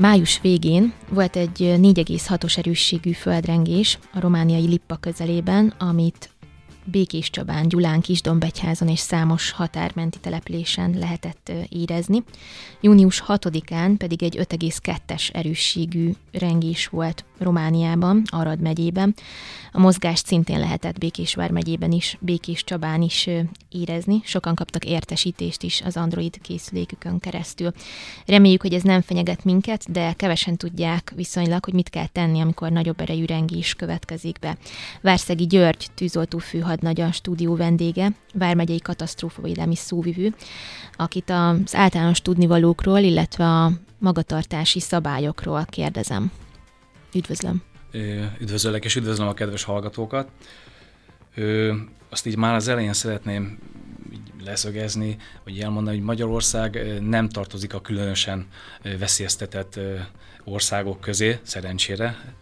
Május végén volt egy 4,6-os erősségű földrengés a romániai Lippa közelében, amit Békés Csabán, Gyulán, Kisdombegyházon és számos határmenti településen lehetett érezni. Június 6-án pedig egy 5,2-es erősségű rengés volt Romániában, Arad megyében. A mozgást szintén lehetett Békésvár megyében is, Békés Csabán is érezni. Sokan kaptak értesítést is az Android készülékükön keresztül. Reméljük, hogy ez nem fenyeget minket, de kevesen tudják viszonylag, hogy mit kell tenni, amikor nagyobb erejű rengés következik be. Várszegi György, tűzoltó főhadnagy a stúdió vendége, Vármegyei katasztrófavédelmi szóvivő, akit az általános tudnivalókról, illetve a magatartási szabályokról kérdezem. Üdvözlöm! Üdvözöllek, és üdvözlöm a kedves hallgatókat. Azt így már az elején szeretném leszögezni, vagy elmondani, hogy Magyarország nem tartozik a különösen veszélyeztetett országok közé, szerencsére,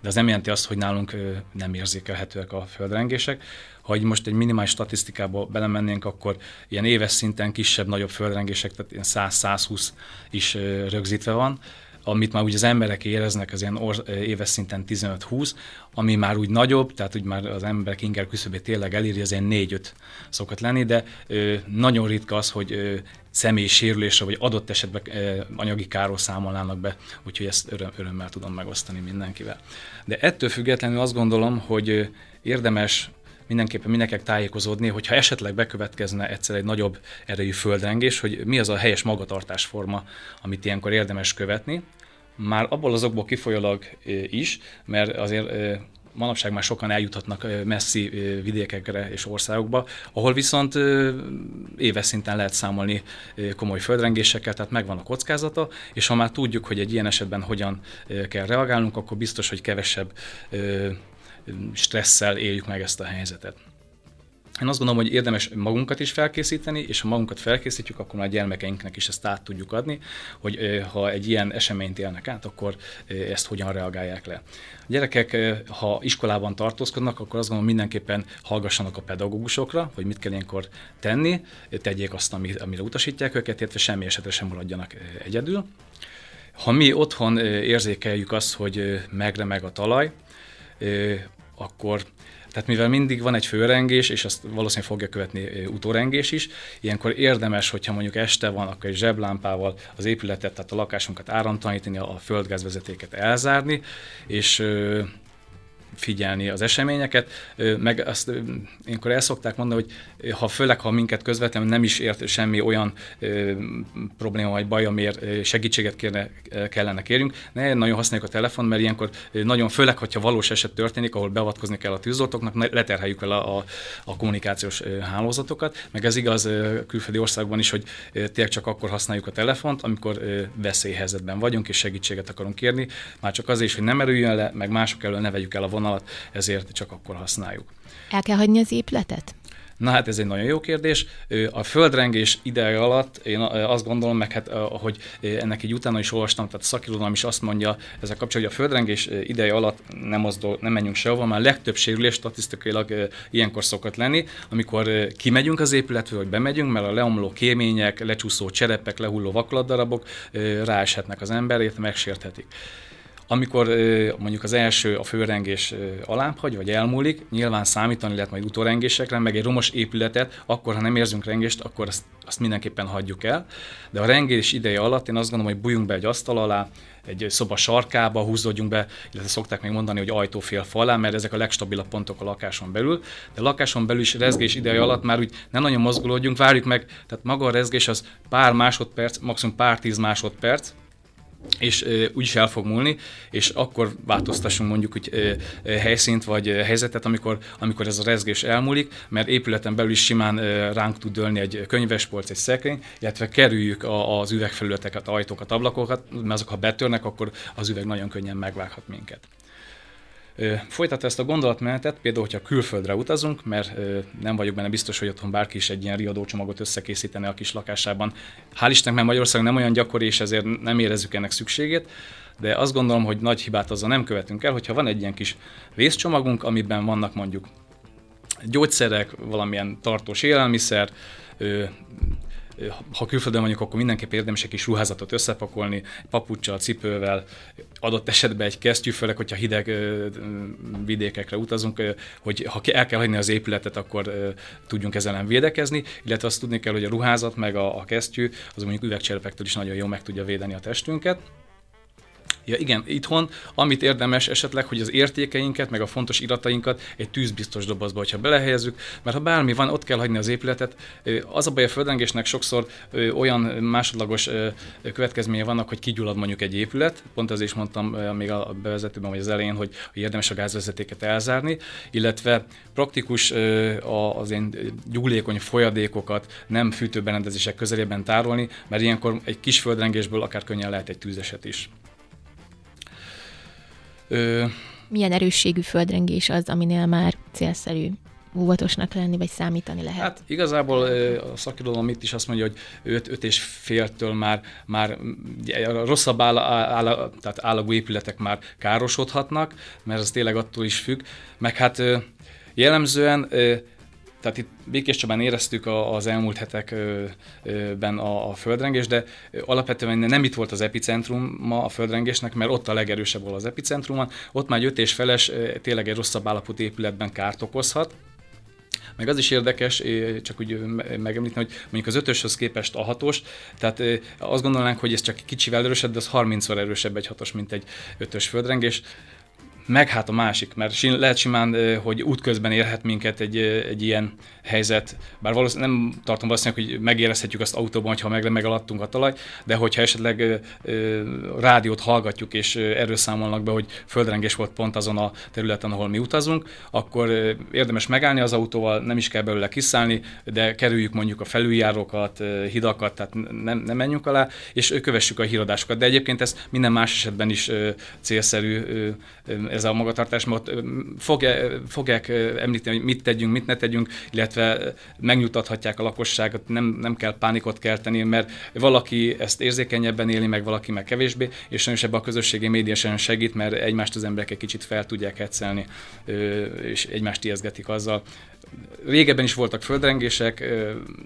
de az nem jelenti azt, hogy nálunk nem érzékelhetőek a földrengések. Ha most egy minimális statisztikába belemennénk, akkor ilyen éves szinten kisebb-nagyobb földrengések, tehát ilyen 100-120 is rögzítve van amit már úgy az emberek éreznek, az ilyen or, éves szinten 15-20, ami már úgy nagyobb, tehát úgy már az emberek inger küszöbét tényleg eléri, az ilyen 4-5 szokott lenni, de ö, nagyon ritka az, hogy ö, személyi sérülésre, vagy adott esetben ö, anyagi káról számolnának be, úgyhogy ezt öröm, örömmel tudom megosztani mindenkivel. De ettől függetlenül azt gondolom, hogy ö, érdemes mindenképpen mindenkinek tájékozódni, hogyha esetleg bekövetkezne egyszer egy nagyobb erejű földrengés, hogy mi az a helyes magatartásforma, amit ilyenkor érdemes követni. Már abból azokból kifolyólag is, mert azért manapság már sokan eljuthatnak messzi vidékekre és országokba, ahol viszont éves szinten lehet számolni komoly földrengésekkel, tehát megvan a kockázata, és ha már tudjuk, hogy egy ilyen esetben hogyan kell reagálnunk, akkor biztos, hogy kevesebb stresszel éljük meg ezt a helyzetet. Én azt gondolom, hogy érdemes magunkat is felkészíteni, és ha magunkat felkészítjük, akkor már a gyermekeinknek is ezt át tudjuk adni, hogy ha egy ilyen eseményt élnek át, akkor ezt hogyan reagálják le. A gyerekek, ha iskolában tartózkodnak, akkor azt gondolom mindenképpen hallgassanak a pedagógusokra, hogy mit kell ilyenkor tenni, tegyék azt, amire utasítják őket, illetve semmi esetre sem maradjanak egyedül. Ha mi otthon érzékeljük azt, hogy megremeg a talaj, akkor tehát mivel mindig van egy főrengés, és azt valószínűleg fogja követni utórengés is, ilyenkor érdemes, hogyha mondjuk este van, akkor egy zseblámpával az épületet, tehát a lakásunkat áramtalanítani, a földgázvezetéket elzárni, és figyelni az eseményeket, meg azt énkor el szokták mondani, hogy ha főleg, ha minket közvetlenül nem is ért semmi olyan ö, probléma vagy baj, amiért segítséget kérne, kellene kérjünk, ne nagyon használjuk a telefon, mert ilyenkor nagyon főleg, hogyha valós eset történik, ahol beavatkozni kell a tűzoltóknak, leterheljük el a, a, a kommunikációs hálózatokat, meg ez igaz külföldi országban is, hogy tényleg csak akkor használjuk a telefont, amikor veszélyhelyzetben vagyunk és segítséget akarunk kérni, már csak azért is, hogy nem erüljön le, meg mások elől ne vegyük el a vonalat, ezért csak akkor használjuk. El kell hagyni az épületet? Na hát ez egy nagyon jó kérdés. A földrengés ideje alatt én azt gondolom, meg hát ahogy ennek így utána is olvastam, tehát szakirodalom is azt mondja ezzel kapcsolatban, hogy a földrengés ideje alatt nem, mozdul, nem menjünk sehova, már legtöbb sérülés statisztikailag ilyenkor szokott lenni, amikor kimegyünk az épületről, vagy bemegyünk, mert a leomló kémények, lecsúszó cserepek, lehulló vakolatdarabok ráeshetnek az emberét, megsérthetik. Amikor mondjuk az első a főrengés alább vagy elmúlik, nyilván számítani lehet majd utórengésekre, meg egy romos épületet, akkor ha nem érzünk rengést, akkor azt, azt mindenképpen hagyjuk el. De a rengés ideje alatt én azt gondolom, hogy bújjunk be egy asztal alá, egy szoba sarkába húzódjunk be, illetve szokták még mondani, hogy ajtófél falá, mert ezek a legstabilabb pontok a lakáson belül. De a lakáson belül is rezgés ideje alatt már úgy nem nagyon mozgolódjunk, várjuk meg, tehát maga a rezgés az pár másodperc, maximum pár tíz másodperc, és e, úgyis el fog múlni, és akkor változtassunk mondjuk úgy helyszínt vagy helyzetet, amikor, amikor ez a rezgés elmúlik, mert épületen belül is simán e, ránk tud dőlni egy könyvespolc, egy szekrény, illetve kerüljük az üvegfelületeket, ajtókat, ablakokat, mert azok ha betörnek, akkor az üveg nagyon könnyen megvághat minket. Folytatva ezt a gondolatmenetet, például, hogyha külföldre utazunk, mert nem vagyok benne biztos, hogy otthon bárki is egy ilyen riadócsomagot összekészítene a kis lakásában. Hál' Istennek, mert Magyarország nem olyan gyakori, és ezért nem érezzük ennek szükségét, de azt gondolom, hogy nagy hibát azzal nem követünk el, hogyha van egy ilyen kis vészcsomagunk, amiben vannak mondjuk gyógyszerek, valamilyen tartós élelmiszer, ha külföldön vagyunk, akkor mindenképp érdemes egy kis ruházatot összepakolni, papucsal, cipővel, adott esetben egy kesztyű, főleg, hogyha hideg vidékekre utazunk, hogy ha el kell hagyni az épületet, akkor tudjunk ezzel nem védekezni, illetve azt tudni kell, hogy a ruházat meg a, a kesztyű az mondjuk üvegcserepektől is nagyon jól meg tudja védeni a testünket. Ja igen, itthon, amit érdemes esetleg, hogy az értékeinket, meg a fontos iratainkat egy tűzbiztos dobozba, hogyha belehelyezzük, mert ha bármi van, ott kell hagyni az épületet. Az a baj a földrengésnek sokszor olyan másodlagos következménye vannak, hogy kigyullad mondjuk egy épület, pont ezért is mondtam még a bevezetőben vagy az elején, hogy, érdemes a gázvezetéket elzárni, illetve praktikus az ilyen gyúlékony folyadékokat nem fűtőberendezések közelében tárolni, mert ilyenkor egy kis földrengésből akár könnyen lehet egy tűzeset is. Ö... Milyen erősségű földrengés az, aminél már célszerű óvatosnak lenni, vagy számítani lehet? Hát igazából a szakirodalom itt is azt mondja, hogy 5, 5 és féltől már, már rosszabb áll, áll, tehát állagú épületek már károsodhatnak, mert ez tényleg attól is függ. Meg hát jellemzően tehát itt Békés Csabán éreztük az elmúlt hetekben a, földrengés, de alapvetően nem itt volt az epicentrum ma a földrengésnek, mert ott a legerősebb volt az epicentrumon. Ott már öt és feles, tényleg egy rosszabb állapotú épületben kárt okozhat. Meg az is érdekes, csak úgy megemlíteni, hogy mondjuk az ötöshöz képest a hatos, tehát azt gondolnánk, hogy ez csak kicsivel erősebb, de az 30-szor erősebb egy hatos, mint egy ötös földrengés meg hát a másik, mert lehet simán, hogy útközben érhet minket egy, egy ilyen helyzet, bár valószínűleg nem tartom valószínűleg, hogy megérezhetjük azt autóban, ha meg, megaladtunk a talaj, de hogyha esetleg rádiót hallgatjuk, és erről számolnak be, hogy földrengés volt pont azon a területen, ahol mi utazunk, akkor érdemes megállni az autóval, nem is kell belőle kiszállni, de kerüljük mondjuk a felüljárókat, hidakat, tehát nem, nem menjünk alá, és kövessük a híradásokat. De egyébként ez minden más esetben is célszerű ez a magatartás, mert fogják, említeni, hogy mit tegyünk, mit ne tegyünk, illetve megnyugtathatják a lakosságot, nem, nem kell pánikot kelteni, mert valaki ezt érzékenyebben éli, meg valaki meg kevésbé, és sajnos ebben a közösségi média sem segít, mert egymást az emberek egy kicsit fel tudják hetszelni, és egymást ijeszgetik azzal. Régebben is voltak földrengések,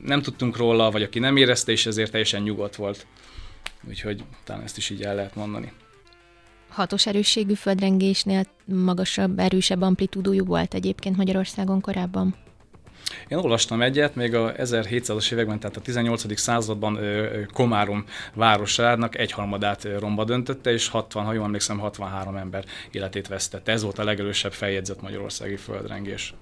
nem tudtunk róla, vagy aki nem érezte, és ezért teljesen nyugodt volt. Úgyhogy talán ezt is így el lehet mondani hatos erősségű földrengésnél magasabb, erősebb amplitúdójú volt egyébként Magyarországon korábban? Én olvastam egyet, még a 1700-as években, tehát a 18. században Komárom városának egyharmadát romba döntötte, és 60, ha jól emlékszem, 63 ember életét vesztette. Ez volt a legerősebb feljegyzett magyarországi földrengés.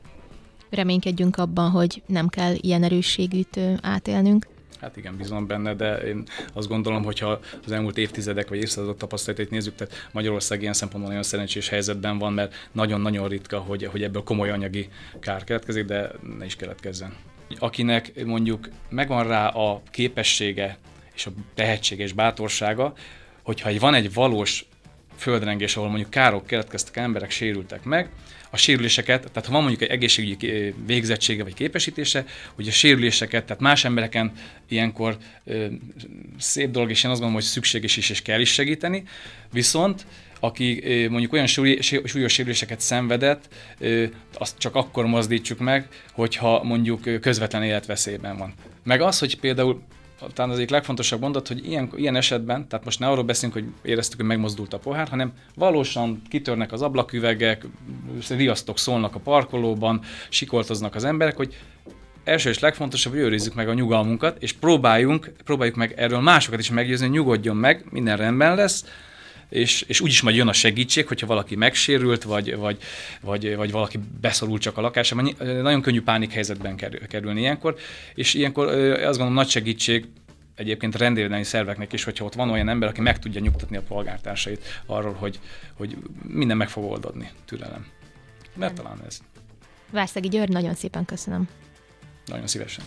Reménykedjünk abban, hogy nem kell ilyen erősségűt átélnünk. Hát igen, bízom benne, de én azt gondolom, hogy ha az elmúlt évtizedek vagy évszázadok tapasztalatait nézzük, tehát Magyarország ilyen szempontból nagyon szerencsés helyzetben van, mert nagyon-nagyon ritka, hogy, hogy ebből komoly anyagi kár keletkezik, de ne is keletkezzen. Akinek mondjuk megvan rá a képessége és a tehetsége és bátorsága, hogyha van egy valós földrengés, ahol mondjuk károk keletkeztek, emberek sérültek meg, a sérüléseket, tehát ha van mondjuk egy egészségügyi végzettsége vagy képesítése, hogy a sérüléseket, tehát más embereken ilyenkor ö, szép dolog, és én azt gondolom, hogy szükséges is és kell is segíteni, viszont aki mondjuk olyan súlyos sérüléseket szenvedett, azt csak akkor mozdítsuk meg, hogyha mondjuk közvetlen életveszélyben van. Meg az, hogy például talán az egyik legfontosabb mondat, hogy ilyen, ilyen esetben, tehát most ne arról beszélünk, hogy éreztük, hogy megmozdult a pohár, hanem valósan kitörnek az ablaküvegek, riasztok szólnak a parkolóban, sikoltoznak az emberek, hogy első és legfontosabb, hogy őrizzük meg a nyugalmunkat, és próbáljunk, próbáljuk meg erről másokat is meggyőzni, hogy nyugodjon meg, minden rendben lesz, és, és úgyis majd jön a segítség, hogyha valaki megsérült, vagy, vagy, vagy, vagy valaki beszorul csak a lakásában. Nagyon könnyű pánik helyzetben kerülni ilyenkor, és ilyenkor azt gondolom nagy segítség egyébként rendvédelmi szerveknek is, hogyha ott van olyan ember, aki meg tudja nyugtatni a polgártársait arról, hogy, hogy minden meg fog oldódni, türelem. Mert talán ez. Várszegi György, nagyon szépen köszönöm. Nagyon szívesen.